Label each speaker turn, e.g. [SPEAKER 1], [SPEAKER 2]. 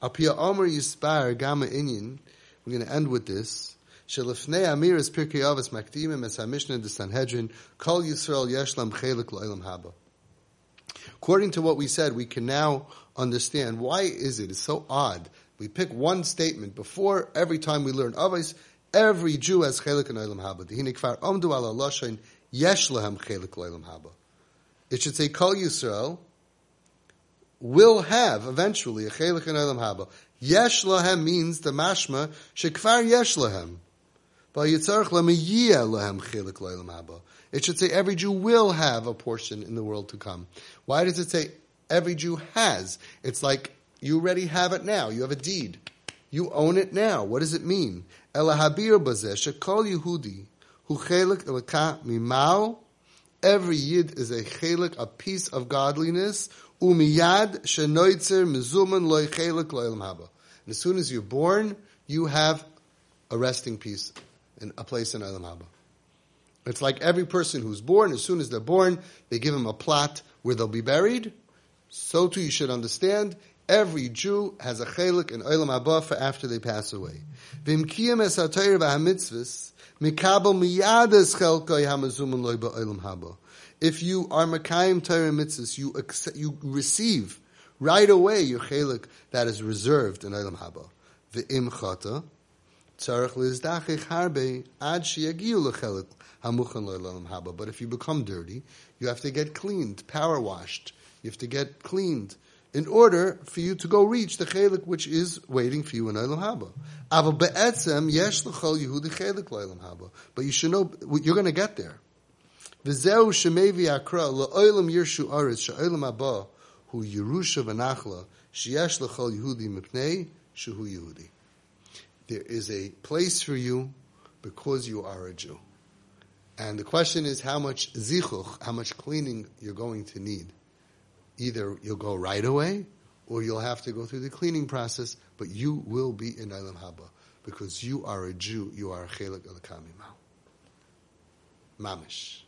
[SPEAKER 1] Apia Omer Yispar Gama Inyan. We're going to end with this. Amiris Pirkei Avos Makdimim Es HaMishnah the Sanhedrin Kol Yisrael Chelik Haba. According to what we said, we can now understand why is it it's so odd. We pick one statement before every time we learn Avos, every Jew has Chelik and O'ilam Haba. Dihine Kfar Omdu Ala Chelik Haba. It should say Kol Yisrael will have eventually a Chelik and Olam Haba. Yesh lahem means the mashma shekfar yesh lahem. It should say every Jew will have a portion in the world to come. Why does it say every Jew has? It's like you already have it now. You have a deed. You own it now. What does it mean? Elahabir bazeh shekol Yehudi hu chelik elaka mimau. Every yid is a chelik, a piece of godliness. Umiyad shenoitzer mizuman loy chelik loylam haba. And as soon as you're born, you have a resting piece in a place in Olam Haba. It's like every person who's born, as soon as they're born, they give them a plot where they'll be buried. So too you should understand, every Jew has a chelik in Olam Haba for after they pass away. Loy. If you are Makayim Torah mitzvahs, you accept, you receive right away your chelik that is reserved in Olam Haba. V'im tzarech lizdachich harbe ad sheyagiu lechelik hamuchan lo'olam haba. But if you become dirty, you have to get cleaned, power washed. You have to get cleaned in order for you to go reach the chelik which is waiting for you in Olam Haba. Aval be'etzem yesh l'chol Yehudi chelik haba. But you should know you're going to get there. V'zeu shemevi akra yirshu haba hu Yerusha v'nachla l'chol Yehudi mipnei shehu Yehudi. There is a place for you because you are a Jew. And the question is how much zichuch, how much cleaning you're going to need. Either you'll go right away, or you'll have to go through the cleaning process, but you will be in Olam Haba because you are a Jew, you are a chelik al Mamish.